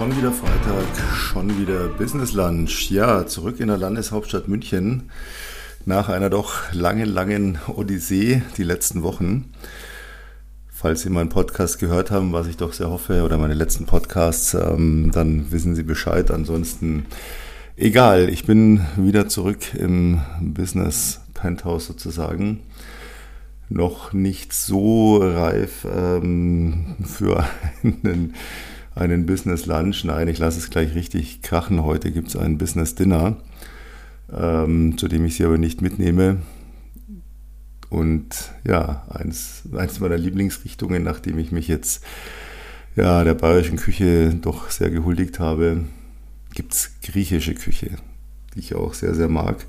Schon wieder Freitag, schon wieder Business Lunch. Ja, zurück in der Landeshauptstadt München nach einer doch langen, langen Odyssee die letzten Wochen. Falls Sie meinen Podcast gehört haben, was ich doch sehr hoffe, oder meine letzten Podcasts, ähm, dann wissen Sie Bescheid. Ansonsten egal, ich bin wieder zurück im Business Penthouse sozusagen. Noch nicht so reif ähm, für einen einen Business Lunch. Nein, ich lasse es gleich richtig krachen. Heute gibt es ein Business Dinner, ähm, zu dem ich Sie aber nicht mitnehme. Und ja, eins, eins meiner Lieblingsrichtungen, nachdem ich mich jetzt ja, der bayerischen Küche doch sehr gehuldigt habe, gibt es griechische Küche, die ich auch sehr, sehr mag.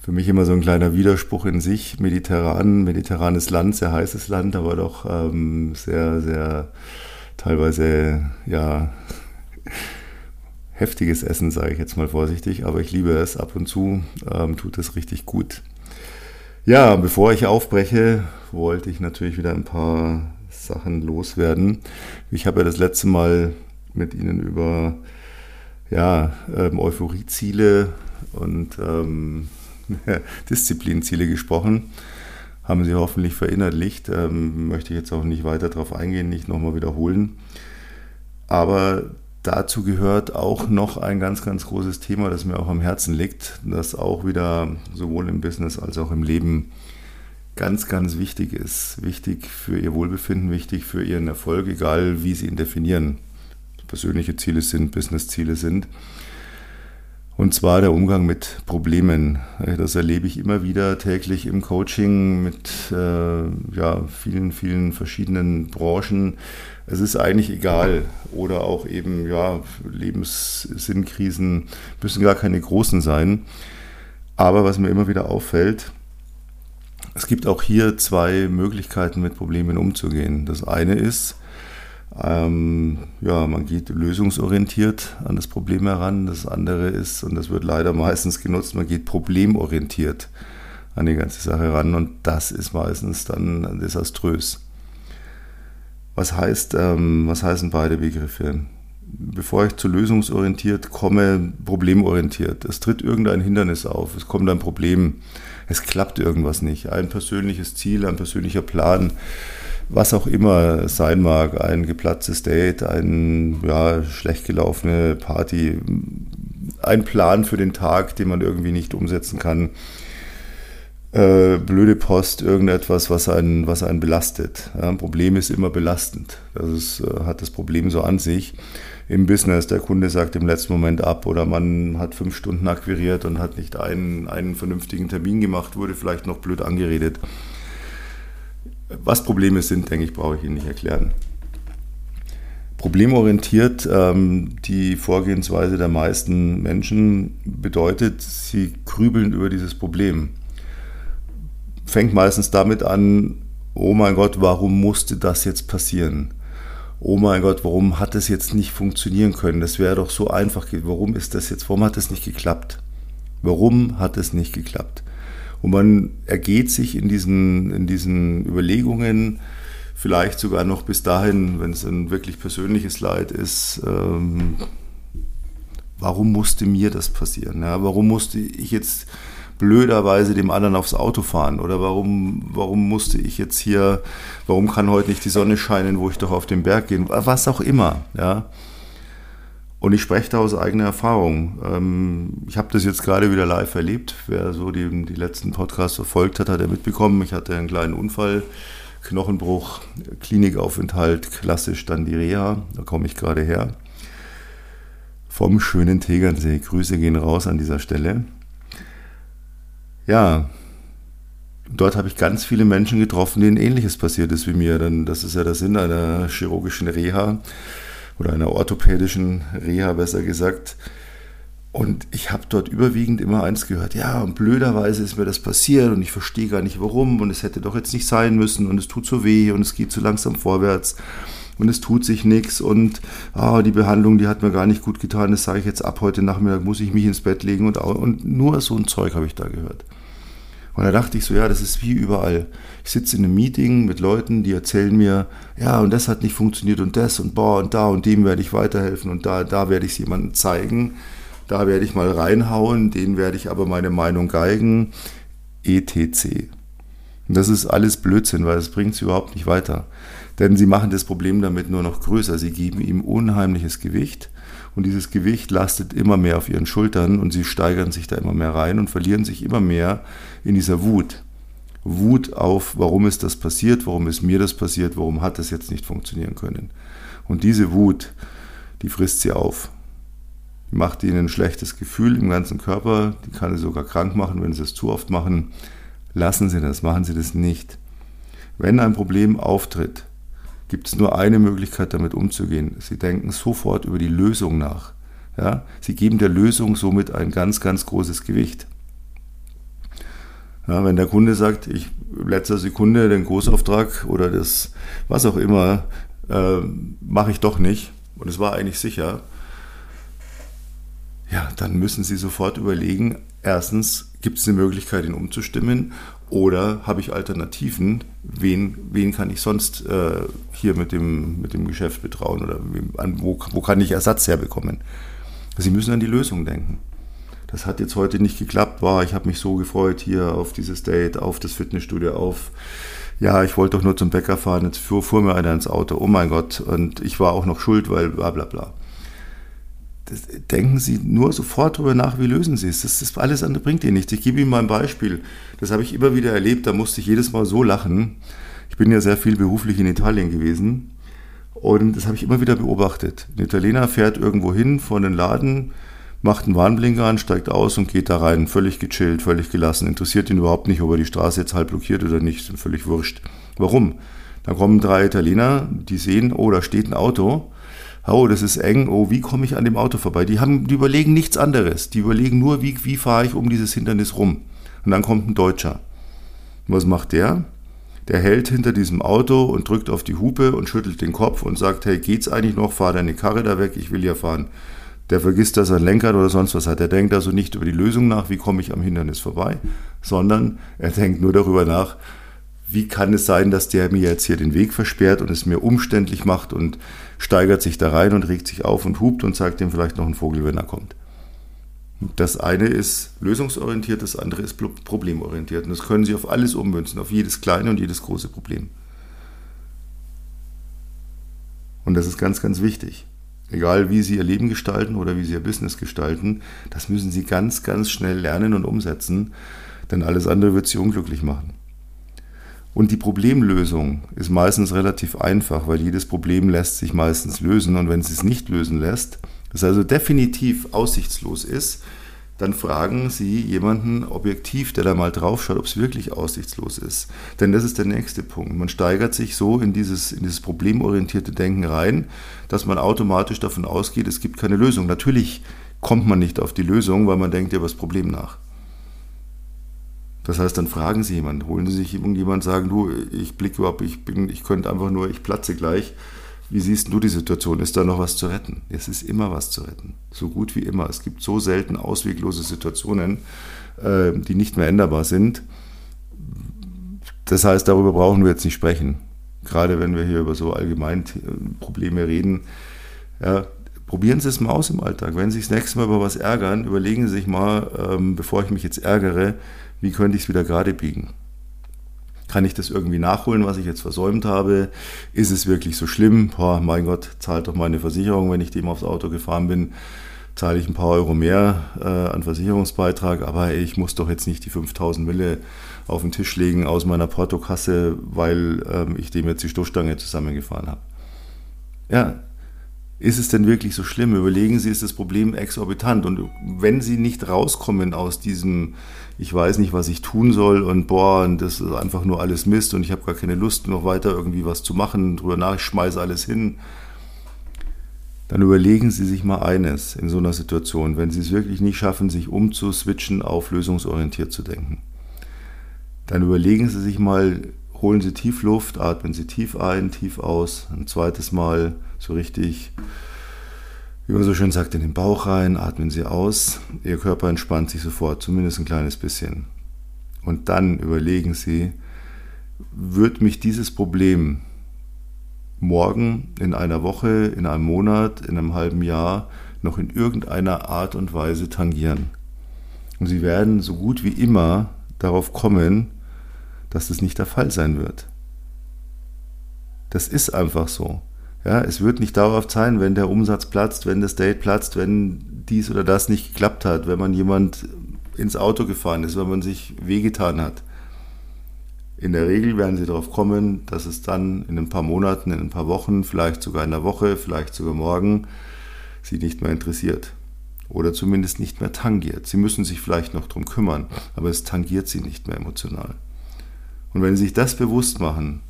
Für mich immer so ein kleiner Widerspruch in sich. Mediterran, mediterranes Land, sehr heißes Land, aber doch ähm, sehr, sehr teilweise ja heftiges Essen, sage ich jetzt mal vorsichtig, aber ich liebe es ab und zu, ähm, tut es richtig gut. Ja, bevor ich aufbreche, wollte ich natürlich wieder ein paar Sachen loswerden. Ich habe ja das letzte Mal mit Ihnen über ja, ähm, Euphorieziele und ähm, Disziplinziele gesprochen haben Sie hoffentlich verinnerlicht. Ähm, möchte ich jetzt auch nicht weiter darauf eingehen, nicht nochmal wiederholen. Aber dazu gehört auch noch ein ganz, ganz großes Thema, das mir auch am Herzen liegt, das auch wieder sowohl im Business als auch im Leben ganz, ganz wichtig ist. Wichtig für Ihr Wohlbefinden, wichtig für Ihren Erfolg, egal wie Sie ihn definieren. Persönliche Ziele sind, Business-Ziele sind. Und zwar der Umgang mit Problemen. Das erlebe ich immer wieder täglich im Coaching mit äh, ja, vielen, vielen verschiedenen Branchen. Es ist eigentlich egal. Oder auch eben, ja, Lebenssinnkrisen müssen gar keine großen sein. Aber was mir immer wieder auffällt, es gibt auch hier zwei Möglichkeiten, mit Problemen umzugehen. Das eine ist, ähm, ja, man geht lösungsorientiert an das Problem heran. Das andere ist, und das wird leider meistens genutzt, man geht problemorientiert an die ganze Sache ran und das ist meistens dann desaströs. Was heißt, ähm, was heißen beide Begriffe? Bevor ich zu lösungsorientiert komme, problemorientiert. Es tritt irgendein Hindernis auf, es kommt ein Problem, es klappt irgendwas nicht. Ein persönliches Ziel, ein persönlicher Plan was auch immer sein mag, ein geplatztes Date, ein ja, schlecht gelaufene Party, ein Plan für den Tag, den man irgendwie nicht umsetzen kann, äh, blöde Post, irgendetwas, was einen, was einen belastet. Ja, ein Problem ist immer belastend. Das ist, äh, hat das Problem so an sich. Im Business, der Kunde sagt im letzten Moment ab oder man hat fünf Stunden akquiriert und hat nicht einen, einen vernünftigen Termin gemacht, wurde vielleicht noch blöd angeredet. Was Probleme sind, denke ich, brauche ich Ihnen nicht erklären. Problemorientiert, ähm, die Vorgehensweise der meisten Menschen bedeutet, sie grübeln über dieses Problem. Fängt meistens damit an, oh mein Gott, warum musste das jetzt passieren? Oh mein Gott, warum hat es jetzt nicht funktionieren können? Das wäre doch so einfach. Warum ist das jetzt, warum hat es nicht geklappt? Warum hat es nicht geklappt? Und man ergeht sich in diesen, in diesen Überlegungen vielleicht sogar noch bis dahin, wenn es ein wirklich persönliches Leid ist, ähm, warum musste mir das passieren? Ja? Warum musste ich jetzt blöderweise dem anderen aufs Auto fahren? Oder warum, warum musste ich jetzt hier, warum kann heute nicht die Sonne scheinen, wo ich doch auf den Berg gehen? Was auch immer. Ja? Und ich spreche da aus eigener Erfahrung. Ähm, ich habe das jetzt gerade wieder live erlebt. Wer so die, die letzten Podcasts verfolgt hat, hat er mitbekommen. Ich hatte einen kleinen Unfall, Knochenbruch, Klinikaufenthalt, klassisch dann die Reha. Da komme ich gerade her. Vom schönen Tegernsee. Grüße gehen raus an dieser Stelle. Ja, dort habe ich ganz viele Menschen getroffen, denen ähnliches passiert ist wie mir. Denn das ist ja der Sinn einer chirurgischen Reha oder einer orthopädischen Reha besser gesagt. Und ich habe dort überwiegend immer eins gehört, ja, und blöderweise ist mir das passiert und ich verstehe gar nicht warum und es hätte doch jetzt nicht sein müssen und es tut so weh und es geht so langsam vorwärts und es tut sich nichts und ah, die Behandlung, die hat mir gar nicht gut getan, das sage ich jetzt ab, heute Nachmittag muss ich mich ins Bett legen und, und nur so ein Zeug habe ich da gehört. Und da dachte ich so, ja, das ist wie überall. Ich sitze in einem Meeting mit Leuten, die erzählen mir, ja, und das hat nicht funktioniert und das und boah, und da und dem werde ich weiterhelfen und da, da werde ich es jemandem zeigen, da werde ich mal reinhauen, denen werde ich aber meine Meinung geigen, etc. Und das ist alles Blödsinn, weil das bringt sie überhaupt nicht weiter. Denn sie machen das Problem damit nur noch größer. Sie geben ihm unheimliches Gewicht und dieses Gewicht lastet immer mehr auf ihren Schultern und sie steigern sich da immer mehr rein und verlieren sich immer mehr in dieser Wut. Wut auf, warum ist das passiert, warum ist mir das passiert, warum hat das jetzt nicht funktionieren können. Und diese Wut, die frisst sie auf. Die macht ihnen ein schlechtes Gefühl im ganzen Körper, die kann sie sogar krank machen, wenn sie es zu oft machen. Lassen Sie das, machen Sie das nicht. Wenn ein Problem auftritt, gibt es nur eine Möglichkeit, damit umzugehen. Sie denken sofort über die Lösung nach. Ja? Sie geben der Lösung somit ein ganz, ganz großes Gewicht. Ja, wenn der Kunde sagt, ich letzter Sekunde den Großauftrag oder das was auch immer äh, mache ich doch nicht und es war eigentlich sicher, ja, dann müssen Sie sofort überlegen, erstens, gibt es eine Möglichkeit, ihn umzustimmen oder habe ich Alternativen? Wen, wen kann ich sonst äh, hier mit dem, mit dem Geschäft betrauen oder an, wo, wo kann ich Ersatz herbekommen? Sie müssen an die Lösung denken. Das hat jetzt heute nicht geklappt, war, ich habe mich so gefreut hier auf dieses Date, auf das Fitnessstudio, auf, ja, ich wollte doch nur zum Bäcker fahren, jetzt fuhr, fuhr mir einer ins Auto, oh mein Gott, und ich war auch noch schuld, weil bla bla bla das, denken Sie nur sofort darüber nach, wie lösen Sie es. Das, das alles andere bringt Ihnen nichts. Ich gebe Ihnen mal ein Beispiel. Das habe ich immer wieder erlebt, da musste ich jedes Mal so lachen. Ich bin ja sehr viel beruflich in Italien gewesen und das habe ich immer wieder beobachtet. Ein Italiener fährt irgendwo hin vor den Laden, macht einen Warnblinker an, steigt aus und geht da rein, völlig gechillt, völlig gelassen. Interessiert ihn überhaupt nicht, ob er die Straße jetzt halb blockiert oder nicht, völlig wurscht. Warum? Da kommen drei Italiener, die sehen, oh, da steht ein Auto oh, das ist eng, oh, wie komme ich an dem Auto vorbei? Die, haben, die überlegen nichts anderes. Die überlegen nur, wie, wie fahre ich um dieses Hindernis rum. Und dann kommt ein Deutscher. Und was macht der? Der hält hinter diesem Auto und drückt auf die Hupe und schüttelt den Kopf und sagt, hey, geht's eigentlich noch? Fahr deine Karre da weg, ich will ja fahren. Der vergisst, dass er ein Lenkrad oder sonst was hat. Er denkt also nicht über die Lösung nach, wie komme ich am Hindernis vorbei, sondern er denkt nur darüber nach, wie kann es sein, dass der mir jetzt hier den Weg versperrt und es mir umständlich macht und steigert sich da rein und regt sich auf und hupt und zeigt ihm vielleicht noch einen Vogel, wenn er kommt. Das eine ist lösungsorientiert, das andere ist problemorientiert. Und das können Sie auf alles ummünzen, auf jedes kleine und jedes große Problem. Und das ist ganz, ganz wichtig. Egal wie Sie Ihr Leben gestalten oder wie Sie Ihr Business gestalten, das müssen Sie ganz, ganz schnell lernen und umsetzen, denn alles andere wird Sie unglücklich machen. Und die Problemlösung ist meistens relativ einfach, weil jedes Problem lässt sich meistens lösen. Und wenn es es nicht lösen lässt, das also definitiv aussichtslos ist, dann fragen Sie jemanden objektiv, der da mal drauf schaut, ob es wirklich aussichtslos ist. Denn das ist der nächste Punkt. Man steigert sich so in dieses, in dieses problemorientierte Denken rein, dass man automatisch davon ausgeht, es gibt keine Lösung. Natürlich kommt man nicht auf die Lösung, weil man denkt über das Problem nach. Das heißt, dann fragen Sie jemanden, holen Sie sich irgendjemand, sagen, du, ich blicke überhaupt, ich bin, ich könnte einfach nur, ich platze gleich. Wie siehst du die Situation? Ist da noch was zu retten? Es ist immer was zu retten. So gut wie immer. Es gibt so selten ausweglose Situationen, äh, die nicht mehr änderbar sind. Das heißt, darüber brauchen wir jetzt nicht sprechen. Gerade wenn wir hier über so allgemein Probleme reden. Ja, probieren Sie es mal aus im Alltag. Wenn Sie sich das nächste Mal über was ärgern, überlegen Sie sich mal, ähm, bevor ich mich jetzt ärgere, wie könnte ich es wieder gerade biegen? Kann ich das irgendwie nachholen, was ich jetzt versäumt habe? Ist es wirklich so schlimm? Boah, mein Gott, zahlt doch meine Versicherung, wenn ich dem aufs Auto gefahren bin, zahle ich ein paar Euro mehr äh, an Versicherungsbeitrag, aber ich muss doch jetzt nicht die 5000 Mille auf den Tisch legen aus meiner Portokasse, weil ähm, ich dem jetzt die Stoßstange zusammengefahren habe. Ja, ist es denn wirklich so schlimm? Überlegen Sie, ist das Problem exorbitant? Und wenn Sie nicht rauskommen aus diesem, ich weiß nicht, was ich tun soll und boah, und das ist einfach nur alles Mist und ich habe gar keine Lust, noch weiter irgendwie was zu machen, drüber nach, ich schmeiße alles hin, dann überlegen Sie sich mal eines in so einer Situation, wenn Sie es wirklich nicht schaffen, sich umzuswitchen, auf lösungsorientiert zu denken. Dann überlegen Sie sich mal, holen Sie tief Luft, atmen Sie tief ein, tief aus, ein zweites Mal so richtig, wie man so schön sagt, in den Bauch rein, atmen Sie aus. Ihr Körper entspannt sich sofort, zumindest ein kleines bisschen. Und dann überlegen Sie, wird mich dieses Problem morgen, in einer Woche, in einem Monat, in einem halben Jahr noch in irgendeiner Art und Weise tangieren. Und Sie werden so gut wie immer darauf kommen, dass das nicht der Fall sein wird. Das ist einfach so. Ja, es wird nicht dauerhaft sein, wenn der Umsatz platzt, wenn das Date platzt, wenn dies oder das nicht geklappt hat, wenn man jemand ins Auto gefahren ist, wenn man sich wehgetan hat. In der Regel werden sie darauf kommen, dass es dann in ein paar Monaten, in ein paar Wochen, vielleicht sogar in einer Woche, vielleicht sogar morgen sie nicht mehr interessiert. Oder zumindest nicht mehr tangiert. Sie müssen sich vielleicht noch darum kümmern, aber es tangiert sie nicht mehr emotional. Und wenn Sie sich das bewusst machen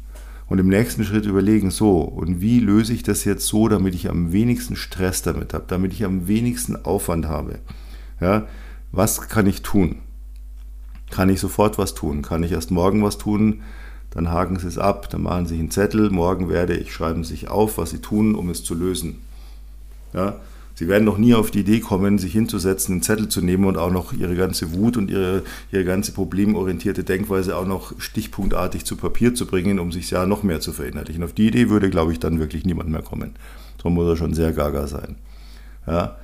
und im nächsten Schritt überlegen, so, und wie löse ich das jetzt so, damit ich am wenigsten Stress damit habe, damit ich am wenigsten Aufwand habe, ja, was kann ich tun? Kann ich sofort was tun? Kann ich erst morgen was tun? Dann haken Sie es ab, dann machen Sie sich einen Zettel, morgen werde ich, schreiben Sie sich auf, was Sie tun, um es zu lösen. Ja? Sie werden noch nie auf die Idee kommen, sich hinzusetzen, einen Zettel zu nehmen und auch noch Ihre ganze Wut und Ihre, Ihre ganze problemorientierte Denkweise auch noch stichpunktartig zu Papier zu bringen, um sich ja noch mehr zu verinnerlichen. Auf die Idee würde, glaube ich, dann wirklich niemand mehr kommen. So muss er schon sehr gaga sein. Ja?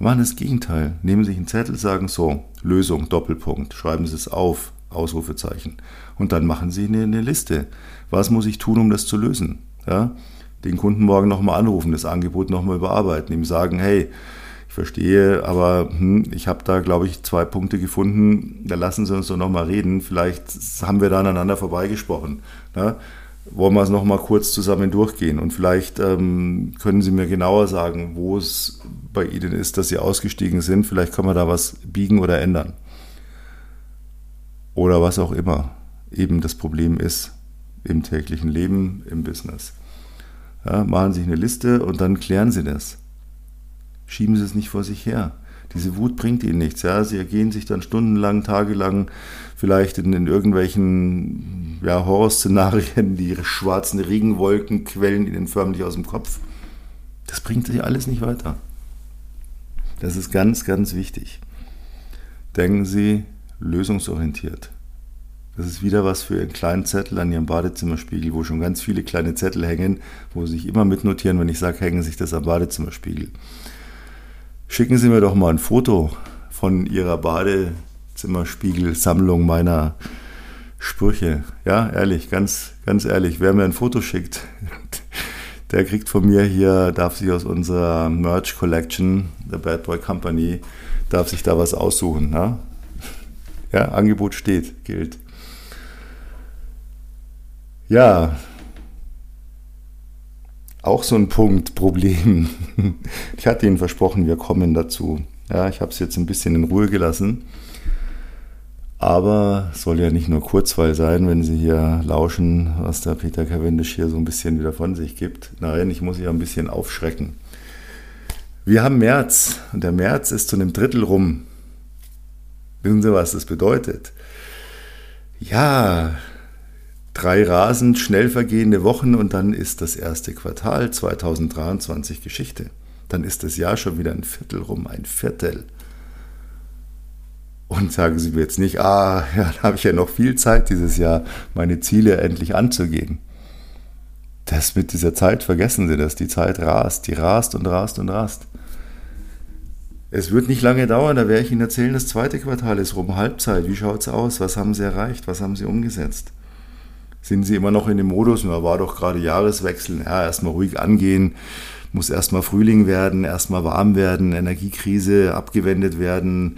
Machen das Gegenteil. Nehmen sich einen Zettel, sagen so, Lösung, Doppelpunkt, schreiben Sie es auf, Ausrufezeichen. Und dann machen Sie eine, eine Liste. Was muss ich tun, um das zu lösen? Ja? Den Kunden morgen nochmal anrufen, das Angebot nochmal überarbeiten, ihm sagen, hey, ich verstehe, aber hm, ich habe da, glaube ich, zwei Punkte gefunden, da lassen Sie uns doch nochmal reden. Vielleicht haben wir da aneinander vorbeigesprochen. Ja? wollen wir es nochmal kurz zusammen durchgehen und vielleicht ähm, können Sie mir genauer sagen, wo es bei Ihnen ist, dass Sie ausgestiegen sind. Vielleicht kann man da was biegen oder ändern. Oder was auch immer eben das Problem ist im täglichen Leben, im Business. Ja, machen Sie sich eine Liste und dann klären Sie das. Schieben Sie es nicht vor sich her. Diese Wut bringt ihnen nichts. Ja? Sie ergehen sich dann stundenlang, tagelang, vielleicht in, in irgendwelchen ja, Horrorszenarien, die schwarzen Regenwolken quellen ihnen förmlich aus dem Kopf. Das bringt sie alles nicht weiter. Das ist ganz, ganz wichtig. Denken Sie lösungsorientiert. Das ist wieder was für einen kleinen Zettel an Ihrem Badezimmerspiegel, wo schon ganz viele kleine Zettel hängen, wo Sie sich immer mitnotieren, wenn ich sage, hängen sich das am Badezimmerspiegel. Schicken Sie mir doch mal ein Foto von Ihrer Badezimmerspiegelsammlung meiner Sprüche. Ja, ehrlich, ganz, ganz ehrlich, wer mir ein Foto schickt, der kriegt von mir hier, darf sich aus unserer Merch Collection, der Bad Boy Company, darf sich da was aussuchen. Ja, ja Angebot steht, gilt. Ja, auch so ein Punkt, Problem. Ich hatte Ihnen versprochen, wir kommen dazu. Ja, ich habe es jetzt ein bisschen in Ruhe gelassen. Aber es soll ja nicht nur Kurzweil sein, wenn Sie hier lauschen, was der Peter Cavendish hier so ein bisschen wieder von sich gibt. Nein, ich muss Sie ein bisschen aufschrecken. Wir haben März und der März ist zu einem Drittel rum. Wissen Sie, was das bedeutet? Ja, drei rasend schnell vergehende Wochen und dann ist das erste Quartal 2023 Geschichte. Dann ist das Jahr schon wieder ein Viertel rum, ein Viertel. Und sagen Sie mir jetzt nicht, ah, ja, da habe ich ja noch viel Zeit dieses Jahr, meine Ziele endlich anzugehen. Das mit dieser Zeit vergessen Sie das. Die Zeit rast, die rast und rast und rast. Es wird nicht lange dauern, da werde ich Ihnen erzählen, das zweite Quartal ist rum, Halbzeit. Wie schaut es aus? Was haben Sie erreicht? Was haben Sie umgesetzt? Sind sie immer noch in dem Modus, da war doch gerade Jahreswechsel, ja, erstmal ruhig angehen, muss erstmal Frühling werden, erstmal warm werden, Energiekrise abgewendet werden,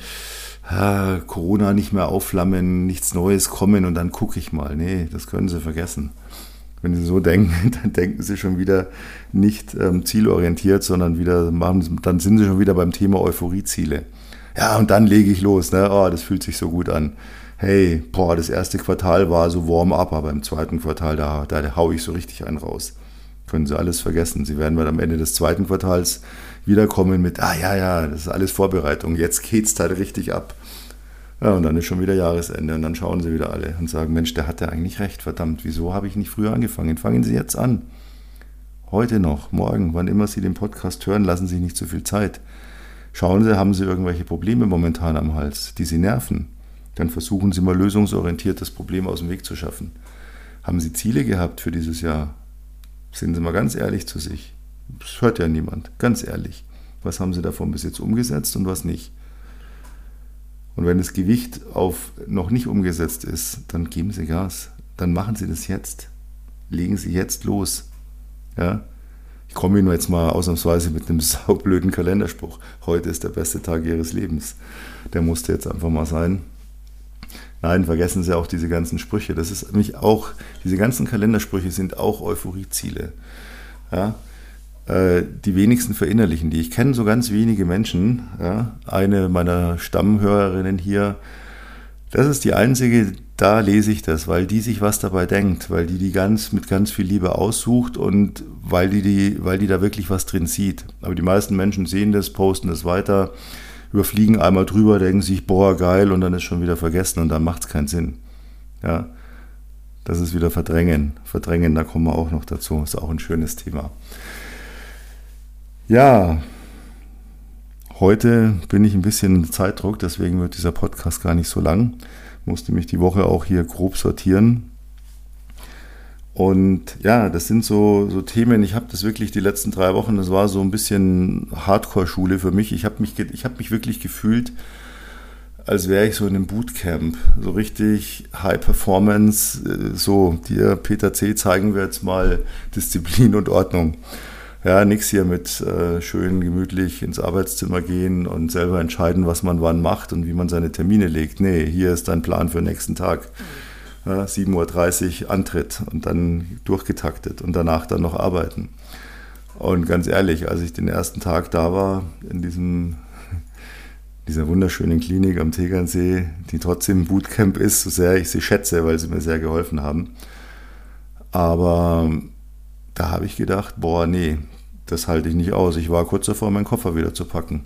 ja, Corona nicht mehr aufflammen, nichts Neues kommen und dann gucke ich mal. Nee, das können Sie vergessen. Wenn Sie so denken, dann denken Sie schon wieder nicht ähm, zielorientiert, sondern wieder machen, dann sind Sie schon wieder beim Thema Euphorieziele. Ja, und dann lege ich los. Ne? Oh, das fühlt sich so gut an hey, boah, das erste Quartal war so warm-up, aber im zweiten Quartal, da, da haue ich so richtig einen raus. Können Sie alles vergessen. Sie werden mal am Ende des zweiten Quartals wiederkommen mit, ah ja, ja, das ist alles Vorbereitung, jetzt geht's halt richtig ab. Ja, und dann ist schon wieder Jahresende und dann schauen sie wieder alle und sagen, Mensch, der hatte eigentlich recht, verdammt, wieso habe ich nicht früher angefangen? Fangen Sie jetzt an. Heute noch, morgen, wann immer Sie den Podcast hören, lassen Sie nicht zu viel Zeit. Schauen Sie, haben Sie irgendwelche Probleme momentan am Hals, die Sie nerven? Dann versuchen Sie mal lösungsorientiert das Problem aus dem Weg zu schaffen. Haben Sie Ziele gehabt für dieses Jahr? Sind Sie mal ganz ehrlich zu sich. Das hört ja niemand. Ganz ehrlich. Was haben Sie davon bis jetzt umgesetzt und was nicht? Und wenn das Gewicht auf noch nicht umgesetzt ist, dann geben Sie Gas. Dann machen Sie das jetzt. Legen Sie jetzt los. Ja? Ich komme Ihnen jetzt mal ausnahmsweise mit einem saublöden Kalenderspruch. Heute ist der beste Tag Ihres Lebens. Der musste jetzt einfach mal sein. Nein, vergessen Sie auch diese ganzen Sprüche. Das ist nämlich auch, diese ganzen Kalendersprüche sind auch Euphorieziele. Ja? Äh, die wenigsten verinnerlichen die. Ich kenne so ganz wenige Menschen. Ja? Eine meiner Stammhörerinnen hier, das ist die einzige, da lese ich das, weil die sich was dabei denkt, weil die die ganz mit ganz viel Liebe aussucht und weil die, die, weil die da wirklich was drin sieht. Aber die meisten Menschen sehen das, posten das weiter überfliegen einmal drüber, denken sich, boah, geil, und dann ist schon wieder vergessen und dann macht es keinen Sinn. Ja, das ist wieder Verdrängen. Verdrängen, da kommen wir auch noch dazu. Ist auch ein schönes Thema. Ja, heute bin ich ein bisschen Zeitdruck, deswegen wird dieser Podcast gar nicht so lang. Musste mich die Woche auch hier grob sortieren. Und ja, das sind so, so Themen, ich habe das wirklich die letzten drei Wochen, das war so ein bisschen Hardcore-Schule für mich. Ich habe mich, hab mich wirklich gefühlt, als wäre ich so in einem Bootcamp. So richtig High Performance, äh, so, dir Peter C. zeigen wir jetzt mal Disziplin und Ordnung. Ja, nichts hier mit äh, schön gemütlich ins Arbeitszimmer gehen und selber entscheiden, was man wann macht und wie man seine Termine legt. Nee, hier ist dein Plan für den nächsten Tag. 7.30 Uhr Antritt und dann durchgetaktet und danach dann noch arbeiten. Und ganz ehrlich, als ich den ersten Tag da war, in diesem, dieser wunderschönen Klinik am Tegernsee, die trotzdem Bootcamp ist, so sehr ich sie schätze, weil sie mir sehr geholfen haben. Aber da habe ich gedacht, boah, nee, das halte ich nicht aus. Ich war kurz davor, meinen Koffer wieder zu packen.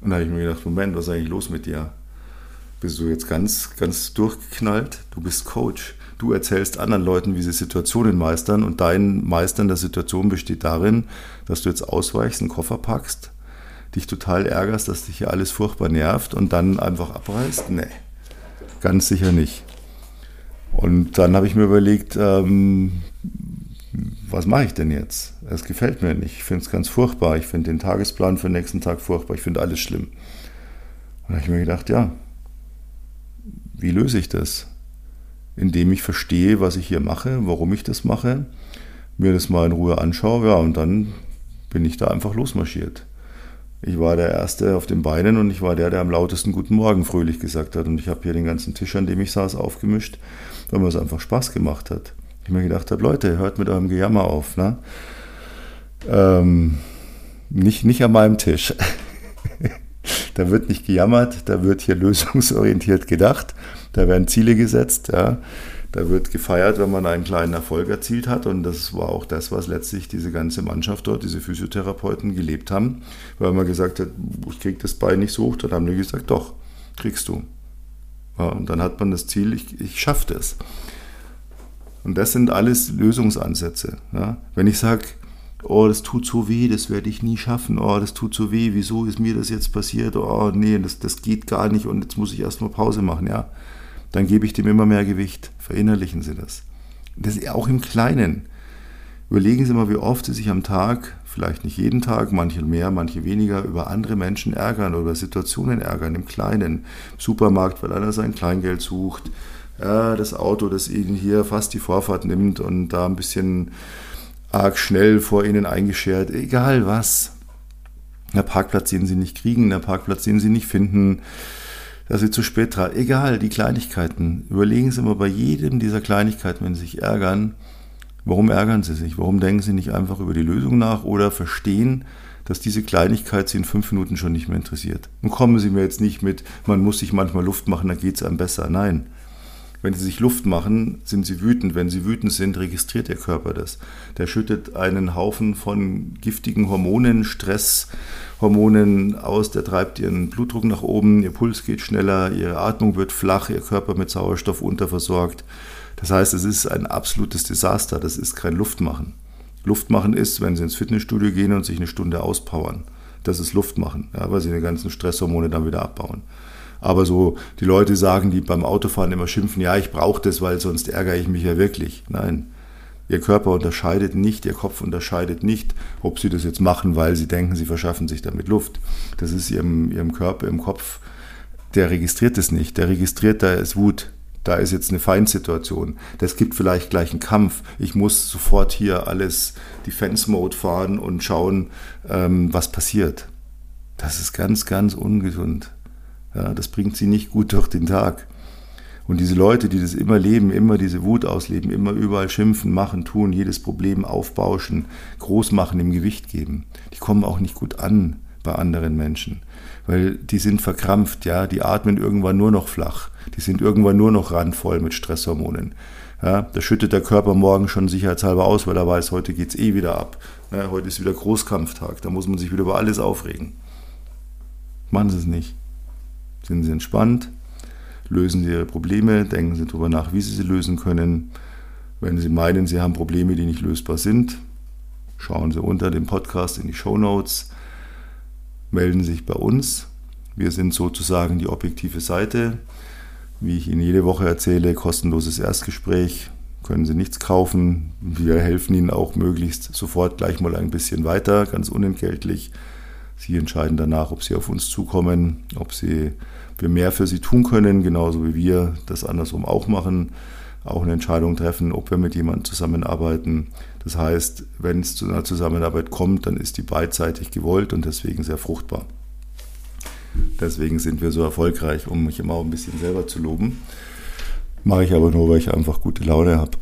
Und da habe ich mir gedacht, Moment, was ist eigentlich los mit dir? Bist du jetzt ganz, ganz durchgeknallt. Du bist Coach. Du erzählst anderen Leuten, wie sie Situationen meistern und dein Meistern der Situation besteht darin, dass du jetzt ausweichst, einen Koffer packst, dich total ärgerst, dass dich hier alles furchtbar nervt und dann einfach abreißt? Nee, ganz sicher nicht. Und dann habe ich mir überlegt, ähm, was mache ich denn jetzt? Es gefällt mir nicht. Ich finde es ganz furchtbar. Ich finde den Tagesplan für den nächsten Tag furchtbar. Ich finde alles schlimm. Und da habe ich mir gedacht, ja, wie löse ich das? Indem ich verstehe, was ich hier mache, warum ich das mache, mir das mal in Ruhe anschaue, ja, und dann bin ich da einfach losmarschiert. Ich war der Erste auf den Beinen und ich war der, der am lautesten Guten Morgen fröhlich gesagt hat. Und ich habe hier den ganzen Tisch, an dem ich saß, aufgemischt, weil mir es einfach Spaß gemacht hat. Ich mir gedacht habe, Leute, hört mit eurem Gejammer auf. Ne? Ähm, nicht, nicht an meinem Tisch. Da wird nicht gejammert, da wird hier lösungsorientiert gedacht, da werden Ziele gesetzt, ja. Da wird gefeiert, wenn man einen kleinen Erfolg erzielt hat. Und das war auch das, was letztlich diese ganze Mannschaft dort, diese Physiotherapeuten gelebt haben. Weil man gesagt hat, ich kriege das Bein nicht so hoch. Dann haben die gesagt, doch, kriegst du. Ja, und dann hat man das Ziel, ich, ich schaffe das. Und das sind alles Lösungsansätze. Ja. Wenn ich sage, oh, das tut so weh, das werde ich nie schaffen, oh, das tut so weh, wieso ist mir das jetzt passiert, oh, nee, das, das geht gar nicht und jetzt muss ich erstmal Pause machen, ja. Dann gebe ich dem immer mehr Gewicht. Verinnerlichen Sie das. Das ist auch im Kleinen. Überlegen Sie mal, wie oft Sie sich am Tag, vielleicht nicht jeden Tag, manche mehr, manche weniger, über andere Menschen ärgern oder Situationen ärgern, im Kleinen. Supermarkt, weil einer sein Kleingeld sucht, ja, das Auto, das Ihnen hier fast die Vorfahrt nimmt und da ein bisschen arg schnell vor ihnen eingeschert, egal was. Der Parkplatz, den sie nicht kriegen, der Parkplatz, den sie nicht finden, dass sie zu spät dran, egal, die Kleinigkeiten. Überlegen Sie mal bei jedem dieser Kleinigkeiten, wenn Sie sich ärgern, warum ärgern Sie sich? Warum denken Sie nicht einfach über die Lösung nach oder verstehen, dass diese Kleinigkeit Sie in fünf Minuten schon nicht mehr interessiert? Und kommen Sie mir jetzt nicht mit, man muss sich manchmal Luft machen, dann geht es einem besser. Nein. Wenn sie sich Luft machen, sind sie wütend. Wenn sie wütend sind, registriert der Körper das. Der schüttet einen Haufen von giftigen Hormonen, Stresshormonen aus, der treibt ihren Blutdruck nach oben, ihr Puls geht schneller, ihre Atmung wird flach, ihr Körper mit Sauerstoff unterversorgt. Das heißt, es ist ein absolutes Desaster, das ist kein Luftmachen. Luftmachen ist, wenn Sie ins Fitnessstudio gehen und sich eine Stunde auspowern. Das ist Luftmachen, ja, weil Sie die ganzen Stresshormone dann wieder abbauen. Aber so die Leute sagen, die beim Autofahren immer schimpfen, ja, ich brauche das, weil sonst ärgere ich mich ja wirklich. Nein, Ihr Körper unterscheidet nicht, Ihr Kopf unterscheidet nicht, ob Sie das jetzt machen, weil Sie denken, Sie verschaffen sich damit Luft. Das ist Ihrem, Ihrem Körper im Kopf, der registriert es nicht. Der registriert, da ist Wut, da ist jetzt eine Feindsituation. Das gibt vielleicht gleich einen Kampf. Ich muss sofort hier alles Defense-Mode fahren und schauen, ähm, was passiert. Das ist ganz, ganz ungesund. Ja, das bringt sie nicht gut durch den Tag. Und diese Leute, die das immer leben, immer diese Wut ausleben, immer überall schimpfen, machen, tun, jedes Problem aufbauschen, groß machen, im Gewicht geben, die kommen auch nicht gut an bei anderen Menschen. Weil die sind verkrampft, ja, die atmen irgendwann nur noch flach, die sind irgendwann nur noch randvoll mit Stresshormonen. Ja, da schüttet der Körper morgen schon sicherheitshalber aus, weil er weiß, heute geht's eh wieder ab. Ja, heute ist wieder Großkampftag, da muss man sich wieder über alles aufregen. Machen Sie es nicht. Sind Sie entspannt, lösen Sie Ihre Probleme, denken Sie darüber nach, wie Sie sie lösen können. Wenn Sie meinen, Sie haben Probleme, die nicht lösbar sind, schauen Sie unter dem Podcast in die Show Notes, melden Sie sich bei uns. Wir sind sozusagen die objektive Seite. Wie ich Ihnen jede Woche erzähle, kostenloses Erstgespräch, können Sie nichts kaufen. Wir helfen Ihnen auch möglichst sofort gleich mal ein bisschen weiter, ganz unentgeltlich. Sie entscheiden danach, ob Sie auf uns zukommen, ob Sie wir mehr für sie tun können, genauso wie wir das andersrum auch machen, auch eine Entscheidung treffen, ob wir mit jemandem zusammenarbeiten. Das heißt, wenn es zu einer Zusammenarbeit kommt, dann ist die beidseitig gewollt und deswegen sehr fruchtbar. Deswegen sind wir so erfolgreich, um mich immer auch ein bisschen selber zu loben. Mache ich aber nur, weil ich einfach gute Laune habe.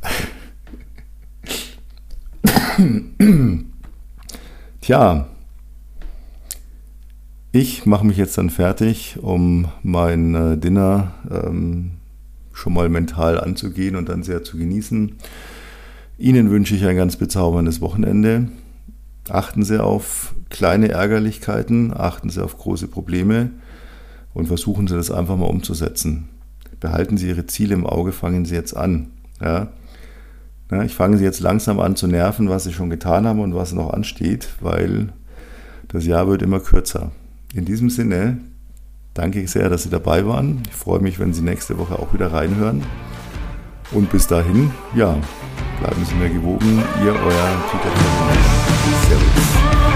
Tja, ich mache mich jetzt dann fertig, um mein äh, Dinner ähm, schon mal mental anzugehen und dann sehr zu genießen. Ihnen wünsche ich ein ganz bezauberndes Wochenende. Achten Sie auf kleine Ärgerlichkeiten, achten Sie auf große Probleme und versuchen Sie das einfach mal umzusetzen. Behalten Sie Ihre Ziele im Auge, fangen Sie jetzt an. Ja? Ja, ich fange Sie jetzt langsam an zu nerven, was Sie schon getan haben und was noch ansteht, weil das Jahr wird immer kürzer. In diesem Sinne danke ich sehr, dass Sie dabei waren. Ich freue mich, wenn Sie nächste Woche auch wieder reinhören. Und bis dahin, ja, bleiben Sie mir gewogen. Ihr, euer Peter Servus.